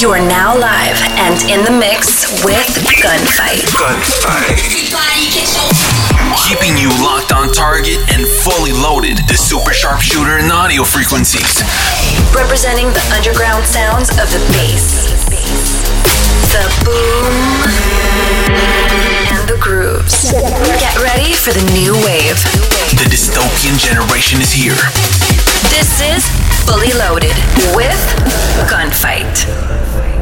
You are now live and in the mix with Gunfight. Gunfight. Keeping you locked on target and fully loaded. The super sharpshooter and audio frequencies. Representing the underground sounds of the bass, the boom, and the grooves. Get ready for the new wave. The dystopian generation is here. This is Fully Loaded with Gunfight.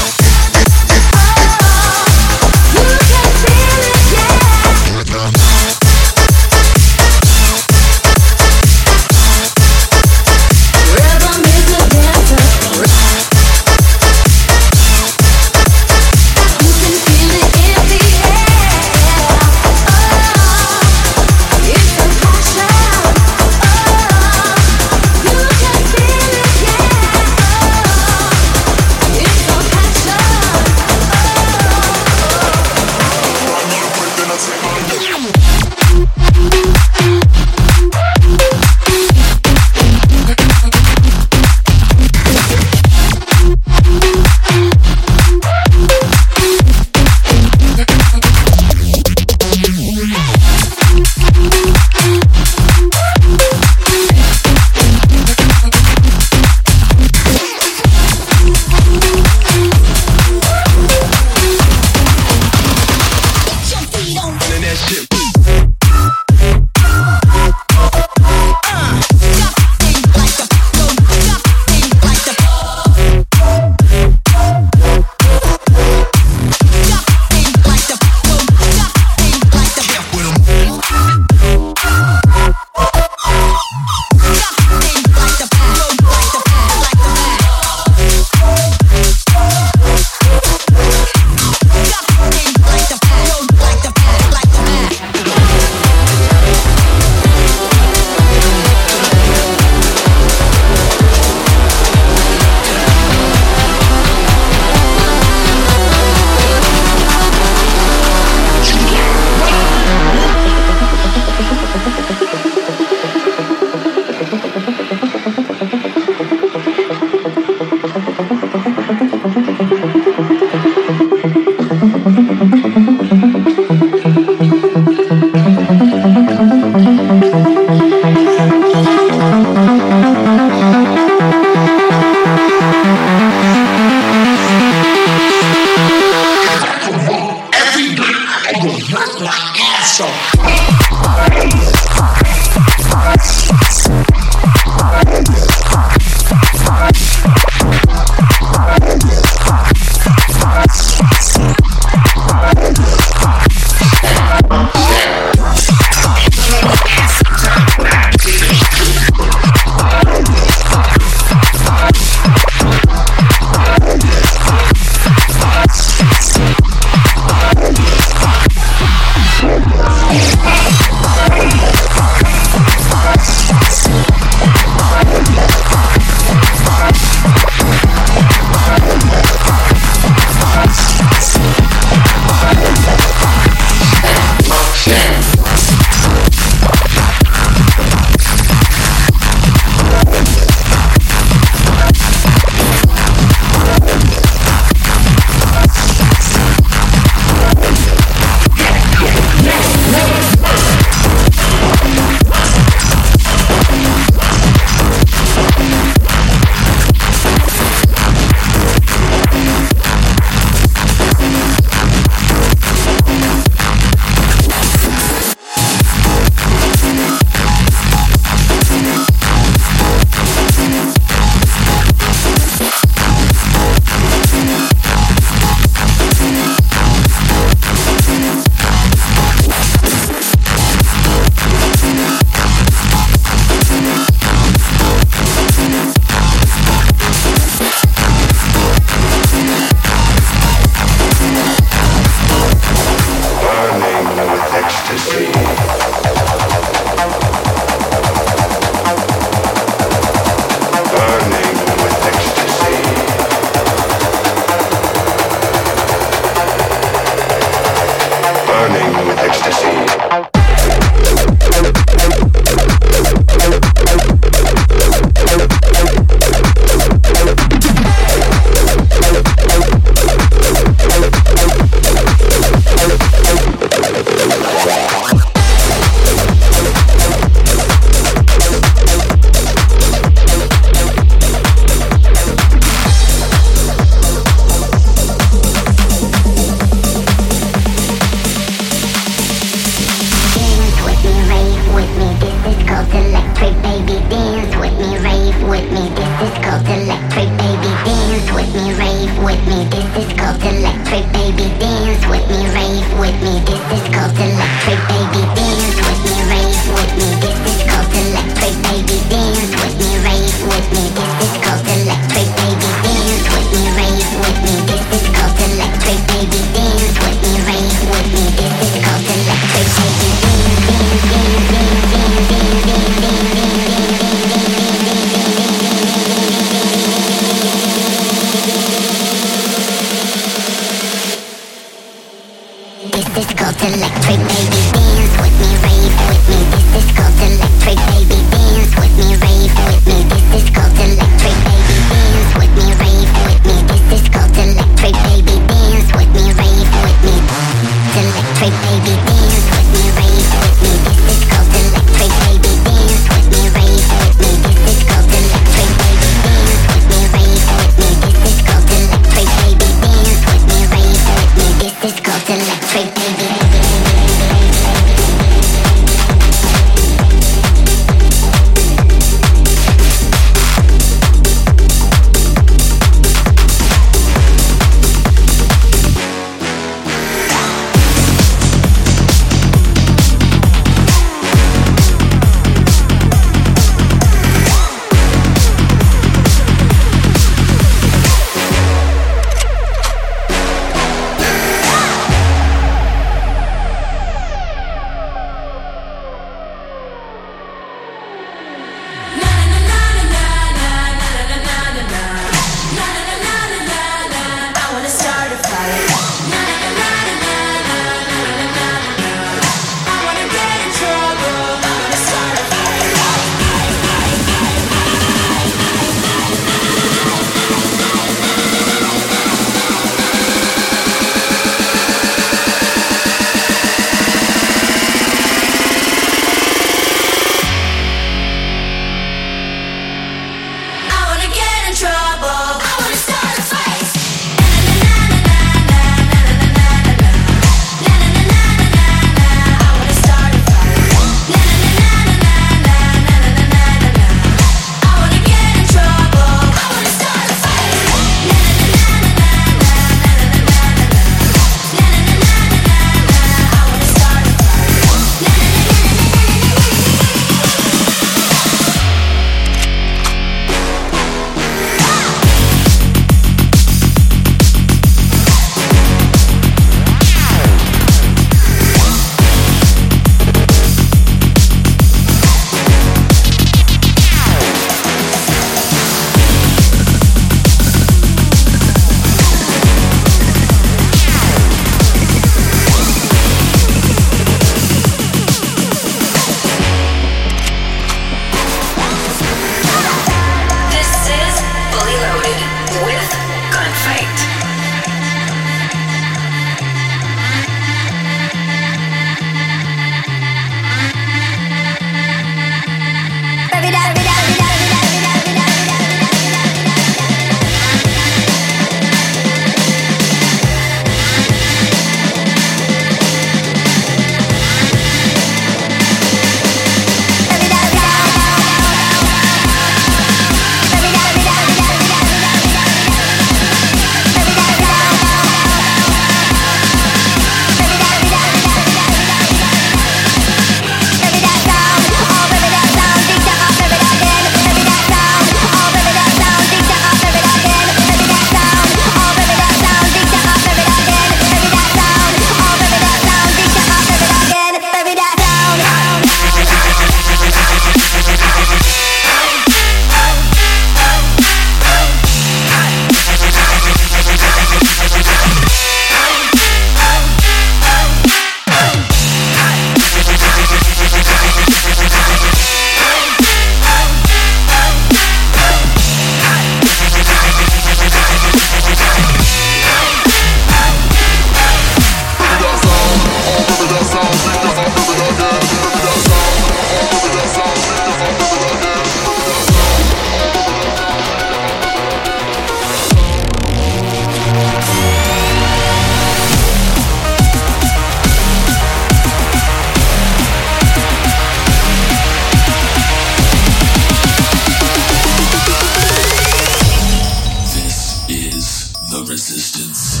the resistance.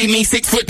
See me six foot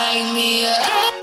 light me up.